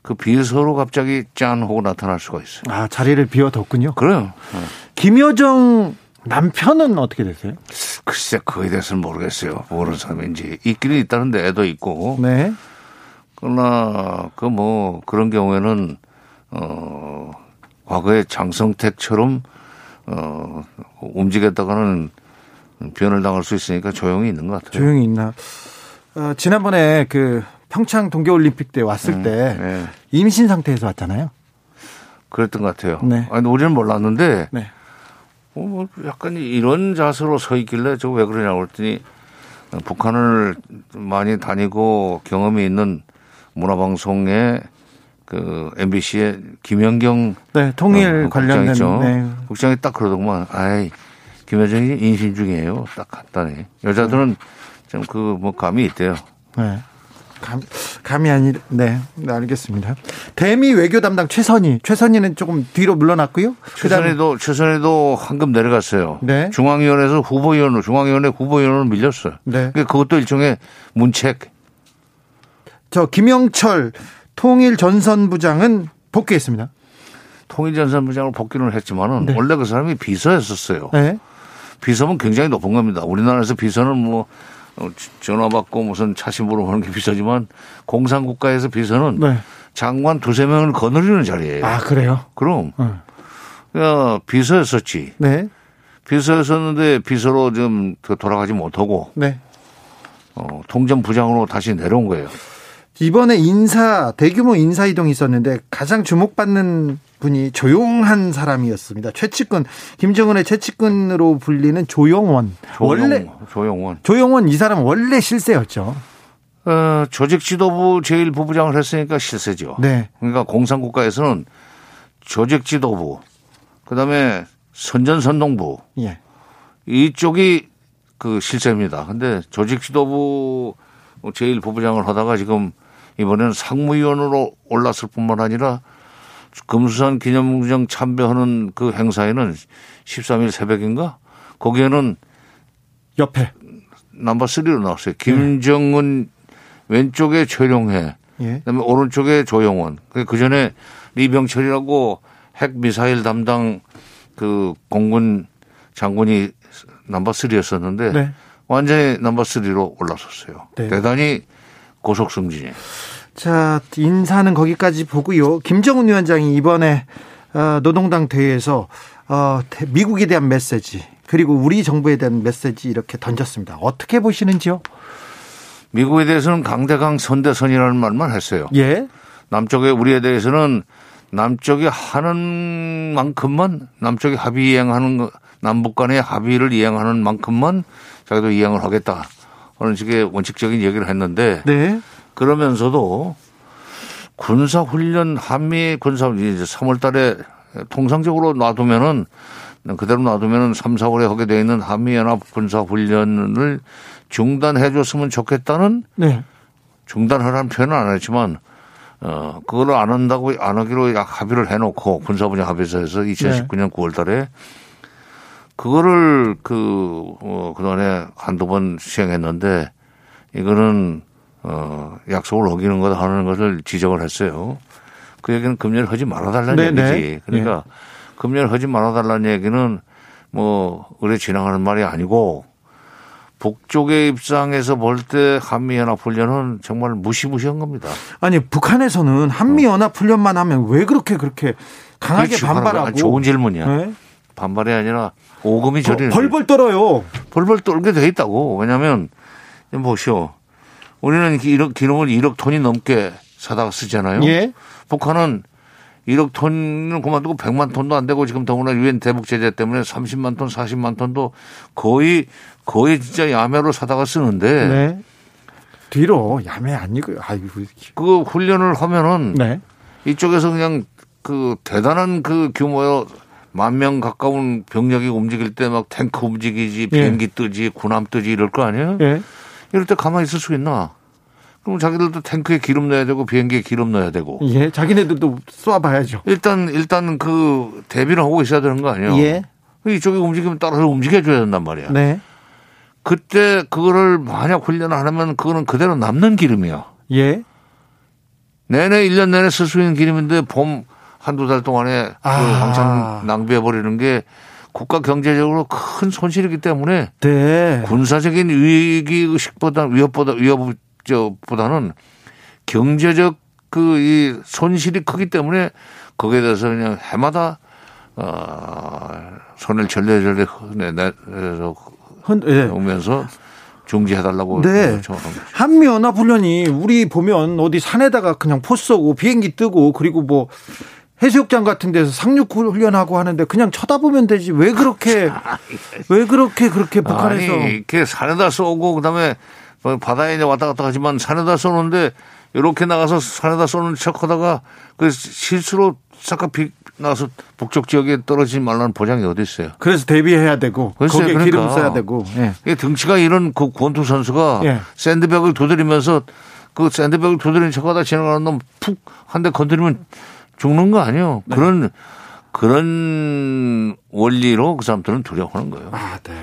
그 비서로 갑자기 짠 하고 나타날 수가 있어요. 아, 자리를 비워뒀군요. 그래요. 네. 김여정 남편은 어떻게 되세요? 글쎄, 그에 대해서는 모르겠어요. 모르는 사람인지. 있기는 있다는데 애도 있고. 네. 그러나 그 뭐 그런 경우에는 어 과거에 장성택처럼 어 움직였다가는 변을 당할 수 있으니까 조용히 있는 것 같아요. 조용히 있나? 어, 지난번에 그 평창 동계올림픽 때 왔을 음, 때 네. 임신 상태에서 왔잖아요. 그랬던 것 같아요. 네. 아니 우리는 몰랐는데 네. 어, 뭐 약간 이런 자세로 서 있길래 저 왜 그러냐고 그랬더니 북한을 많이 다니고 경험이 있는 문화방송의 그 MBC의 김연경 네, 통일 어, 관련된 네. 국장이 딱 그러더구만. 아이 김여정이 인신 중이에요. 딱 간단해. 여자들은 좀 그 뭐 감이 있대요. 네. 감, 감이 아니, 네, 네, 알겠습니다. 대미 외교 담당 최선희, 최선희는 조금 뒤로 물러났고요. 최선희도, 최선희도 황금 내려갔어요. 네. 중앙위원회에서 후보위원으로, 중앙위원회 후보위원으로 밀렸어요. 네. 그러니까 그것도 일종의 문책. 저 김영철 통일 전선 부장은 복귀했습니다. 통일 전선 부장으로 복귀를 했지만은 네. 원래 그 사람이 비서였었어요. 네. 비서는 굉장히 높은 겁니다. 우리나라에서 비서는 뭐 어, 전화 받고 무슨 차심부로 하는 게 비서지만 공산국가에서 비서는 네. 장관 두세 명을 거느리는 자리예요. 아 그래요? 그럼 야, 비서였었지. 네. 비서였었는데 비서로 좀 돌아가지 못하고 네. 어, 통전부장으로 다시 내려온 거예요. 이번에 인사 대규모 인사 이동이 있었는데 가장 주목받는 분이 조용한 사람이었습니다. 최측근 김정은의 최측근으로 불리는 조영원. 조용, 원래 조영원. 조영원 이 사람 원래 실세였죠. 어, 조직 지도부 제일 부부장을 했으니까 실세죠. 네. 그러니까 공산국가에서는 조직 지도부 그다음에 선전선동부 예. 이쪽이 그 실세입니다. 근데 조직 지도부 제일 부부장을 하다가 지금 이번에는 상무위원으로 올랐을 뿐만 아니라 금수산 기념공정 참배하는 그 행사에는 13일 새벽인가 거기에는 옆에 넘버 3로 나왔어요. 김정은 네. 왼쪽에 최룡해 예. 그다음에 오른쪽에 조영원. 그 전에 리병철이라고 핵 미사일 담당 그 공군 장군이 넘버 3였었는데 네. 완전히 넘버 3로 올라섰어요. 네. 대단히 고속 승진이에요. 자, 인사는 거기까지 보고요. 김정은 위원장이 이번에 어, 노동당 대회에서 어, 미국에 대한 메시지 그리고 우리 정부에 대한 메시지 이렇게 던졌습니다. 어떻게 보시는지요? 미국에 대해서는 강대강 선대선이라는 말만 했어요. 예. 남쪽에 우리에 대해서는 남쪽이 하는 만큼만 남쪽이 합의 이행하는 거 남북 간의 합의를 이행하는 만큼만 자기도 이행을 하겠다. 그런 식의 원칙적인 얘기를 했는데 네. 그러면서도 군사 훈련 한미 군사 이제 3월 달에 통상적으로 놔두면은 그대로 놔두면은 3, 4월에 하게 돼 있는 한미 연합 군사 훈련을 중단해 줬으면 좋겠다는 네. 중단하라는 표현은 안 했지만 어 그거를 안 한다고 안 하기로 약 합의를 해 놓고 군사 분야 합의서에서 2019년 네. 9월 달에 그거를 그, 어, 그동안에 한두 번 시행했는데 이거는 어, 약속을 어기는 거다 하는 것을 지적을 했어요. 그 얘기는 금년을 하지 말아달라는 네네. 네. 얘기지. 그러니까 네. 금년을 하지 말아달라는 얘기는 뭐, 의뢰 진행하는 말이 아니고 북쪽의 입장에서 볼 때 한미연합훈련은 정말 무시무시한 겁니다. 아니, 북한에서는 한미연합훈련만 하면 왜 그렇게 그렇게 강하게 그렇지, 반발하고. 좋은 질문이야. 네? 반발이 아니라 오금이 저리 벌벌 떨어요. 벌벌 떨게 돼 있다고. 왜냐하면 보시오. 우리는 기록, 기름을 1억 톤이 넘게 사다가 쓰잖아요. 예. 북한은 1억 톤은 그만두고 100만 톤도 안 되고 지금 더구나 유엔 대북 제재 때문에 30만 톤, 40만 톤도 거의 거의 진짜 야매로 사다가 쓰는데 네. 뒤로 야매 아니고요. 아이고 그 훈련을 하면은 네. 이쪽에서 그냥 그 대단한 그 규모의 만 명 가까운 병력이 움직일 때 막 탱크 움직이지 예. 비행기 예. 뜨지 군함 뜨지 이럴 거 아니에요? 예. 이럴 때 가만히 있을 수 있나? 그럼 자기들도 탱크에 기름 넣어야 되고 비행기에 기름 넣어야 되고. 예, 자기네들도 쏴봐야죠. 일단 일단 그 대비를 하고 있어야 되는 거 아니에요? 예. 이쪽에 움직이면 따라서 움직여줘야 된단 말이야. 네. 그때 그거를 만약 훈련을 안 하면 그거는 그대로 남는 기름이야. 예. 내내 1년 내내 쓸 수 있는 기름인데 봄 한두 달 동안에 아. 그 왕창 낭비해 버리는 게 국가 경제적으로 큰 손실이기 때문에 네. 군사적인 위기 의식보다 위협보다 위협보다는 경제적 그 이 손실이 크기 때문에 거기에 대해서 그냥 해마다 어 손을 절레절레 내서 네. 오면서 중지해달라고 네. 한미 연합 훈련이 우리 보면 어디 산에다가 그냥 포 쏘고 비행기 뜨고 그리고 뭐 해수욕장 같은 데서 상륙 훈련하고 하는데 그냥 쳐다보면 되지 왜 그렇게 왜 그렇게 그렇게 북한에서 아니, 이렇게 산에다 쏘고 그다음에 뭐 바다에 왔다 갔다 하지만 산에다 쏘는데 이렇게 나가서 산에다 쏘는 척하다가 그 실수로 잠깐 비 나서 북쪽 지역에 떨어지지 말라는 보장이 어디 있어요? 그래서 대비해야 되고 거기에 그러니까. 기름 써야 되고. 예. 등치가 이런 그 권투 선수가 예. 샌드백을 두드리면서 그 샌드백을 두드리는 척하다 지나가는 놈 푹 한 대 건드리면 죽는 거 아니에요. 네. 그런 그런 원리로 그 사람들은 두려워하는 거예요. 아, 네.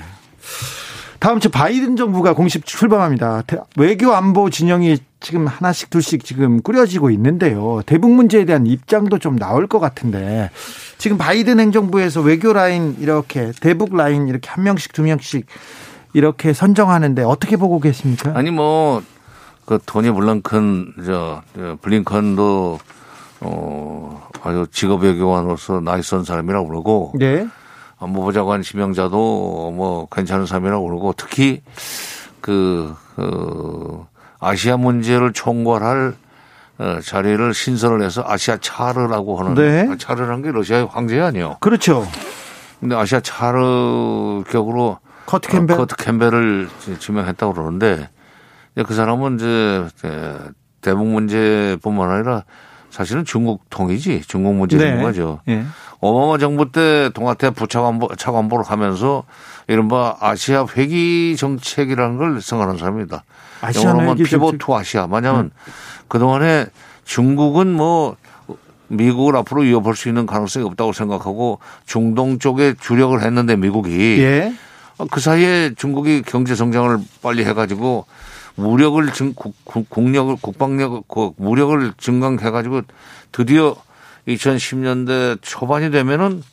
다음 주 바이든 정부가 공식 출범합니다. 외교 안보 진영이 지금 하나씩 둘씩 지금 꾸려지고 있는데요. 대북 문제에 대한 입장도 좀 나올 것 같은데 지금 바이든 행정부에서 외교 라인 이렇게 대북 라인 이렇게 한 명씩 두 명씩 이렇게 선정하는데 어떻게 보고 계십니까? 아니 뭐그 토니 블랑컨 저 블링컨도 어, 아주 직업 외교관으로서 나이선 사람이라고 그러고. 네. 안보부 장관 지명자도 뭐 괜찮은 사람이라고 그러고 특히 그, 그 아시아 문제를 총괄할 어, 자리를 신설을 해서 아시아 차르라고 하는 네. 차르라는 게 러시아의 황제 아니요. 그렇죠. 근데 아시아 차르 격으로 커트 캠벨 어, 커트 캠벨을 지명했다고 그러는데 그 사람은 이제 대북 문제뿐만 아니라 사실은 중국 통이지 중국 문제인 네. 거죠. 네. 오바마 정부 때 동아태 부차관보 차관보를 하면서 이른바 아시아 회귀 정책이라는 걸 생각하는 사람입니다. 아시아 영어로 Pivot to Asia. 만약은 음. 그동안에 중국은 뭐 미국을 앞으로 이겨볼 수 있는 가능성이 없다고 생각하고 중동 쪽에 주력을 했는데 미국이 예. 그 사이에 중국이 경제 성장을 빨리 해가지고 무력을 증 국, 국력을 국방력 그 무력을 증강해 가지고 드디어 2010년대 초반이 되면은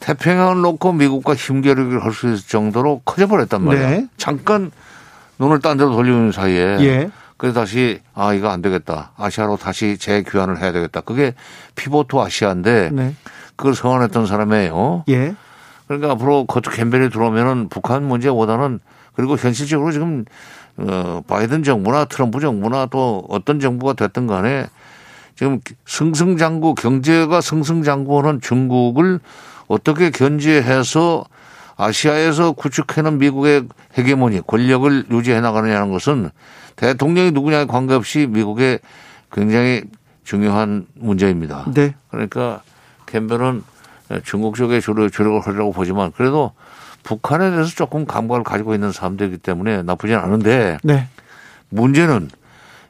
태평양을 놓고 미국과 힘겨루기를 할 수 있을 정도로 커져버렸단 말이야. 네. 잠깐 눈을 딴 데로 돌리는 사이에. 예. 그래서 다시 아 이거 안 되겠다. 아시아로 다시 재교환을 해야 되겠다. 그게 피보트 아시아인데 네. 그걸 서원했던 사람이에요. 예. 그러니까 앞으로 거트 캠벨이 들어오면은 북한 문제보다는 그리고 현실적으로 지금 어, 바이든 정부나 트럼프 정부나 또 어떤 정부가 됐든 간에 지금 승승장구 경제가 승승장구하는 중국을 어떻게 견제해서 아시아에서 구축해놓은 미국의 헤게모니 권력을 유지해 나가느냐는 것은 대통령이 누구냐에 관계없이 미국의 굉장히 중요한 문제입니다. 네. 그러니까 캠벨은 중국 쪽에 주력, 주력을 하려고 보지만 그래도 북한에 대해서 조금 감각을 가지고 있는 사람들이기 때문에 나쁘진 않은데 네. 문제는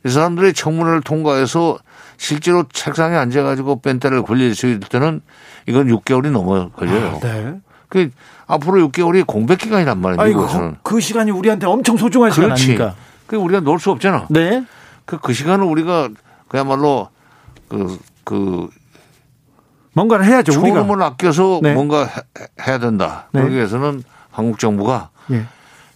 이 사람들이 청문회를 통과해서 실제로 책상에 앉아가지고 뺀때를 굴릴 수 있을 때는 이건 6개월이 넘어 걸려요. 아, 네. 그 앞으로 6개월이 공백 기간이란 말이에요. 미국에서는. 그, 그 시간이 우리한테 엄청 소중한 시간 아닙니까? 그 우리가 놀 수 없잖아. 네. 그, 그 시간을 우리가 그야말로 그, 그 뭔가를 해야죠. 우리가. 초을 아껴서 네. 뭔가 해, 야 된다. 네. 그러기 위해서는 한국 정부가 네.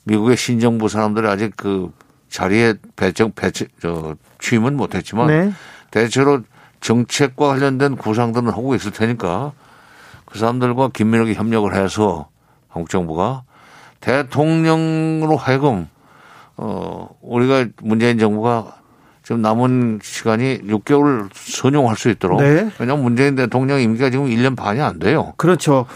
미국의 신정부 사람들이 아직 그 자리에 배정 배치 저 취임은 못했지만 네. 대체로 정책과 관련된 구상들은 하고 있을 테니까 그 사람들과 긴밀하게 협력을 해서 한국 정부가 대통령으로 하여금 어 우리가 문재인 정부가 지금 남은 시간이 6개월 선용할 수 있도록. 네. 왜냐하면 문재인 대통령 임기가 지금 1년 반이 안 돼요. 그렇죠.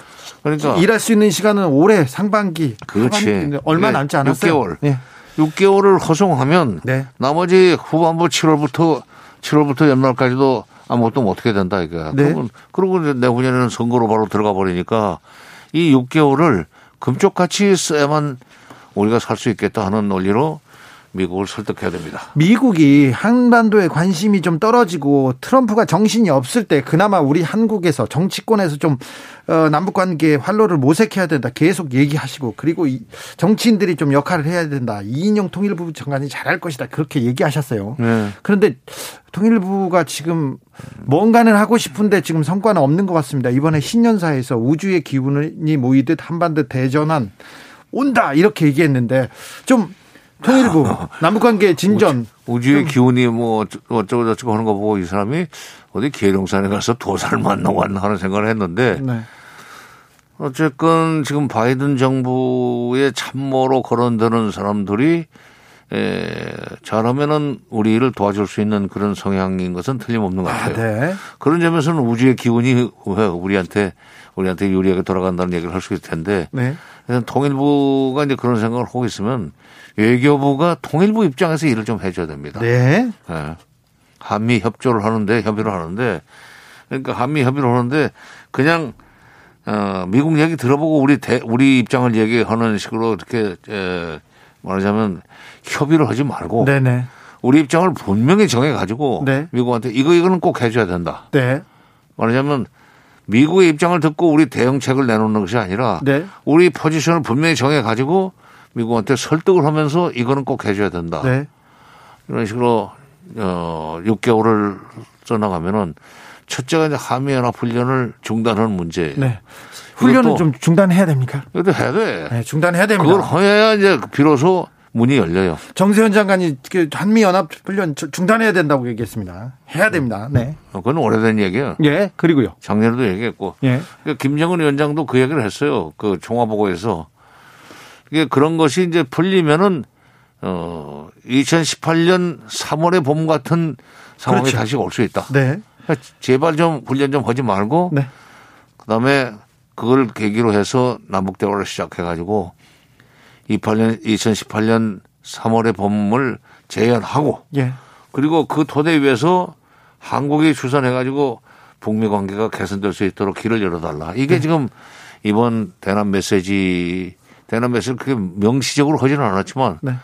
그러니까 일할 수 있는 시간은 올해 상반기. 그렇지. 얼마 남지 않았어요. 6개월. 네. 6개월을 허송하면 네. 나머지 후반부 7월부터 7월부터 연말까지도 아무것도 못하게 된다 이거야. 네. 그러면 그리고 내후년에는 선거로 바로 들어가 버리니까 이 6개월을 금쪽같이 써야만 우리가 살 수 있겠다 하는 논리로 미국을 설득해야 됩니다. 미국이 한반도에 관심이 좀 떨어지고 트럼프가 정신이 없을 때 그나마 우리 한국에서 정치권에서 좀 어, 남북 관계에 활로를 모색해야 된다. 계속 얘기하시고 그리고 정치인들이 좀 역할을 해야 된다. 이인영 통일부 장관이 잘할 것이다. 그렇게 얘기하셨어요. 네. 그런데 통일부가 지금 뭔가는 하고 싶은데 지금 성과는 없는 것 같습니다. 이번에 신년사에서 우주의 기운이 모이듯 한반도 대전환 온다 이렇게 얘기했는데 좀 통일부, 남북관계 진전. 우주 의 기운이 뭐 어쩌고 저쩌고 하는 거 보고 이 사람이 어디 계룡산에 가서 도사를 만나고 왔나 하는 생각을 했는데 네. 어쨌건 지금 바이든 정부의 참모로 거론되는 사람들이 에, 잘하면은 우리를 도와줄 수 있는 그런 성향인 것은 틀림없는 것 같아요. 아, 네. 그런 점에서는 우주의 기운이 우리한테 우리한테 유리하게 돌아간다는 얘기를 할 수 있을 텐데 네. 통일부가 이제 그런 생각을 하고 있으면 외교부가 통일부 입장에서 일을 좀 해줘야 됩니다. 네. 네. 한미 협조를 하는데 협의를 하는데 그러니까 한미 협의를 하는데 그냥 어 미국 얘기 들어보고 우리 대, 우리 입장을 얘기하는 식으로 이렇게 에, 말하자면 협의를 하지 말고 네네. 우리 입장을 분명히 정해 가지고 네. 미국한테 이거 이거는 꼭 해줘야 된다. 네. 말하자면 미국의 입장을 듣고 우리 대응책을 내놓는 것이 아니라 네. 우리 포지션을 분명히 정해 가지고 미국한테 설득을 하면서 이거는 꼭 해줘야 된다. 네. 이런 식으로 어 6개월을 써나가면은 첫째가 이제 한미연합 훈련을 중단하는 문제. 네. 훈련은 좀 중단해야 됩니까? 이것도 해야 돼. 네, 중단해야 됩니다. 그걸 해야 이제 비로소 문이 열려요. 정세현 장관이 그 한미 연합 훈련 중단해야 된다고 얘기했습니다. 해야 됩니다. 네. 어, 그건 오래된 얘기예요. 예. 그리고요. 작년에도 얘기했고. 예. 그러니까 김정은 위원장도 그 얘기를 했어요. 그 종화보고에서 이게 그런 것이 이제 풀리면은 어 2018년 3월의 봄 같은 상황이 그렇죠. 다시 올 수 있다. 네. 그러니까 제발 좀 훈련 좀 하지 말고 네. 그다음에 그걸 계기로 해서 남북 대화를 시작해 가지고 28년 2018년 3월의 봄을 재연하고 예. 그리고 그 토대 위에서 한국이 주선해 가지고 북미 관계가 개선될 수 있도록 길을 열어달라. 이게 네. 지금 이번 대남 메시지 대남에서 그게 명시적으로 하지는 않았지만 네.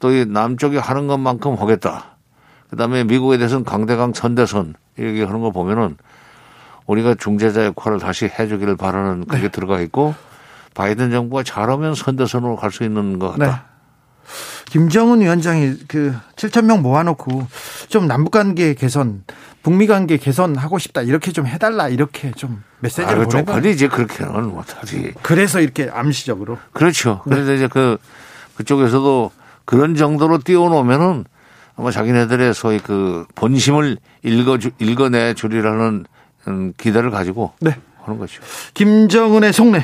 또이 남쪽이 하는 것만큼 하겠다. 그 다음에 미국에 대해서는 강대강 선대선 얘기하는 거 보면은 우리가 중재자 역할을 다시 해주기를 바라는 그게 네. 들어가 있고 바이든 정부가 잘하면 선대선으로 갈 수 있는 것 같다. 네. 김정은 위원장이 그 7천 명 모아놓고 좀 남북 관계 개선, 북미 관계 개선하고 싶다 이렇게 좀 해달라 이렇게 좀 메시지를 아, 보내고 이제 그렇게는 못하지. 그래서 이렇게 암시적으로. 그렇죠. 네. 그래서 이제 그 그쪽에서도 그런 정도로 띄워놓으면은 아마 자기네들의 소위 그 본심을 읽어 읽어내 주리라는 기대를 가지고 네. 하는 거죠. 김정은의 속내 아,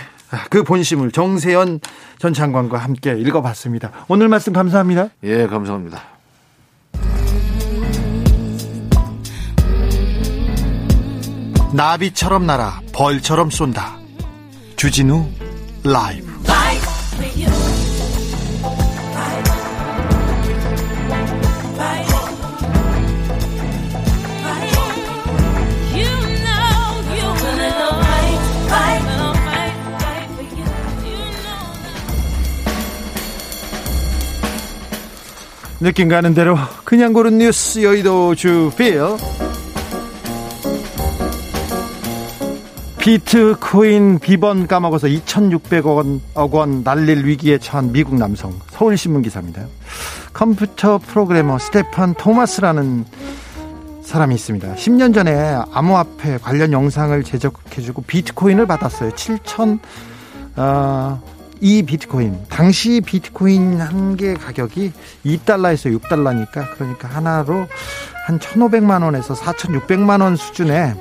그 본심을 정세현 전 장관과 함께 읽어봤습니다. 오늘 말씀 감사합니다. 예, 감사합니다. 나비처럼 날아 벌처럼 쏜다. 주진우 라이브. 느낌 가는 대로 그냥 고른 뉴스 여의도 주필 비트코인 비번 까먹어서 2,600억 원 날릴 위기에 처한 미국 남성 서울신문 기사입니다. 컴퓨터 프로그래머 스테판 토마스라는 사람이 있습니다. 10년 전에 암호화폐 관련 영상을 제작해주고 비트코인을 받았어요. 7천 어, 이 비트코인 당시 비트코인 한 개 가격이 2달러에서 6달러니까 그러니까 하나로 한 1,500만 원에서 4,600만 원 수준에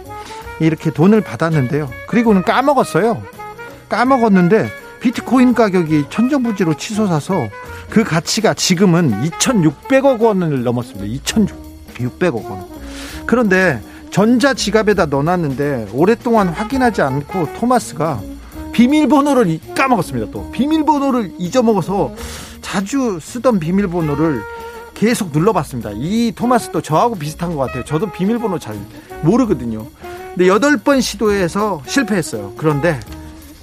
이렇게 돈을 받았는데요. 그리고는 까먹었어요. 까먹었는데 비트코인 가격이 천정부지로 치솟아서 그 가치가 지금은 2,600억 원을 넘었습니다. 2,600억 원. 그런데 전자 지갑에다 넣어놨는데 오랫동안 확인하지 않고 토마스가 비밀번호를 까먹었습니다. 또 비밀번호를 잊어먹어서 자주 쓰던 비밀번호를 계속 눌러봤습니다. 이 토마스도 저하고 비슷한 것 같아요. 저도 비밀번호 잘 모르거든요. 근데 여덟 번 시도해서 실패했어요. 그런데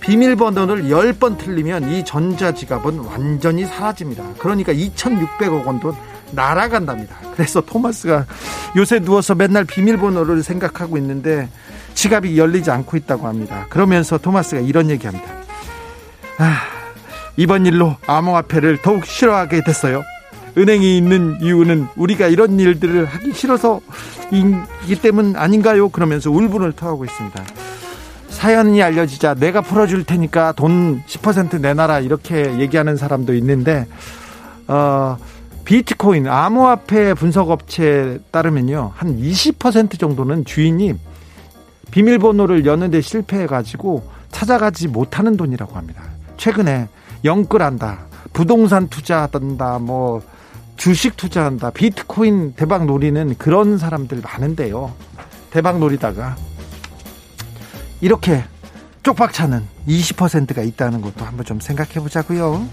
비밀번호를 열 번 틀리면 이 전자지갑은 완전히 사라집니다. 그러니까 2,600억 원도 날아간답니다. 그래서 토마스가 요새 누워서 맨날 비밀번호를 생각하고 있는데 지갑이 열리지 않고 있다고 합니다. 그러면서 토마스가 이런 얘기합니다. 아, 이번 일로 암호화폐를 더욱 싫어하게 됐어요. 은행이 있는 이유는 우리가 이런 일들을 하기 싫어서 이기 때문 아닌가요? 그러면서 울분을 토하고 있습니다. 사연이 알려지자 내가 풀어줄 테니까 돈 10% 내놔라 이렇게 얘기하는 사람도 있는데 어, 비트코인 암호화폐 분석업체에 따르면요 한 20% 정도는 주인이 비밀번호를 여는데 실패해가지고 찾아가지 못하는 돈이라고 합니다. 최근에 영끌한다, 부동산 투자한다, 뭐 주식 투자한다, 비트코인 대박 노리는 그런 사람들 많은데요. 대박 노리다가 이렇게 쪽박차는 20%가 있다는 것도 한번 좀 생각해 보자고요.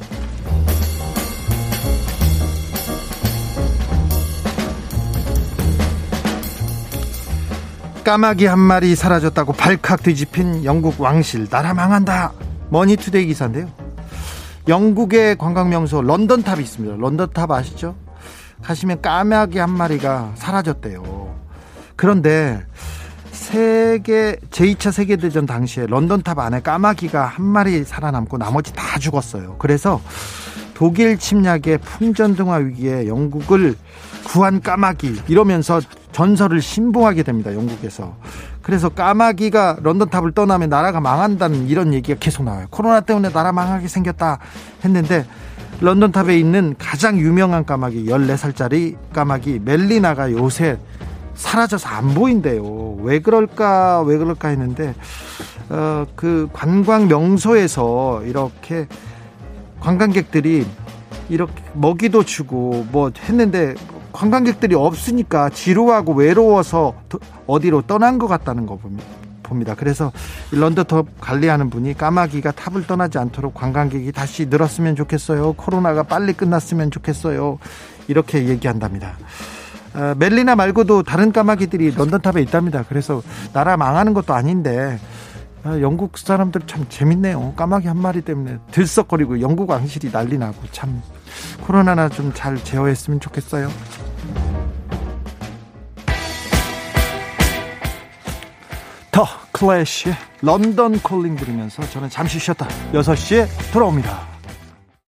까마귀 한 마리 사라졌다고 발칵 뒤집힌 영국 왕실. 나라 망한다. 머니투데이 기사인데요. 영국의 관광명소 런던탑이 있습니다. 런던탑 아시죠? 가시면 까마귀 한 마리가 사라졌대요. 그런데 세계 제2차 세계대전 당시에 런던탑 안에 까마귀가 한 마리 살아남고 나머지 다 죽었어요. 그래서 독일 침략의 풍전등화 위기에 영국을 구한 까마귀 이러면서 전설을 신봉하게 됩니다. 영국에서. 그래서 까마귀가 런던탑을 떠나면 나라가 망한다는 이런 얘기가 계속 나와요. 코로나 때문에 나라 망하게 생겼다 했는데 런던탑에 있는 가장 유명한 까마귀 14살짜리 까마귀 멜리나가 요새 사라져서 안 보인대요. 왜 그럴까 왜 그럴까 했는데 어, 그 관광 명소에서 이렇게 관광객들이 이렇게 먹이도 주고 뭐 했는데 관광객들이 없으니까 지루하고 외로워서 어디로 떠난 것 같다는 거 봅니다. 그래서 런던탑 관리하는 분이 까마귀가 탑을 떠나지 않도록 관광객이 다시 늘었으면 좋겠어요. 코로나가 빨리 끝났으면 좋겠어요. 이렇게 얘기한답니다. 어, 멜리나 말고도 다른 까마귀들이 런던탑에 있답니다. 그래서 나라 망하는 것도 아닌데 아, 영국 사람들 참 재밌네요. 까마귀 한 마리 때문에 들썩거리고 영국 왕실이 난리 나고 참 코로나나 좀 잘 제어했으면 좋겠어요. 더 클래시의 런던 콜링 들으면서 저는 잠시 쉬었다 6시에 돌아옵니다.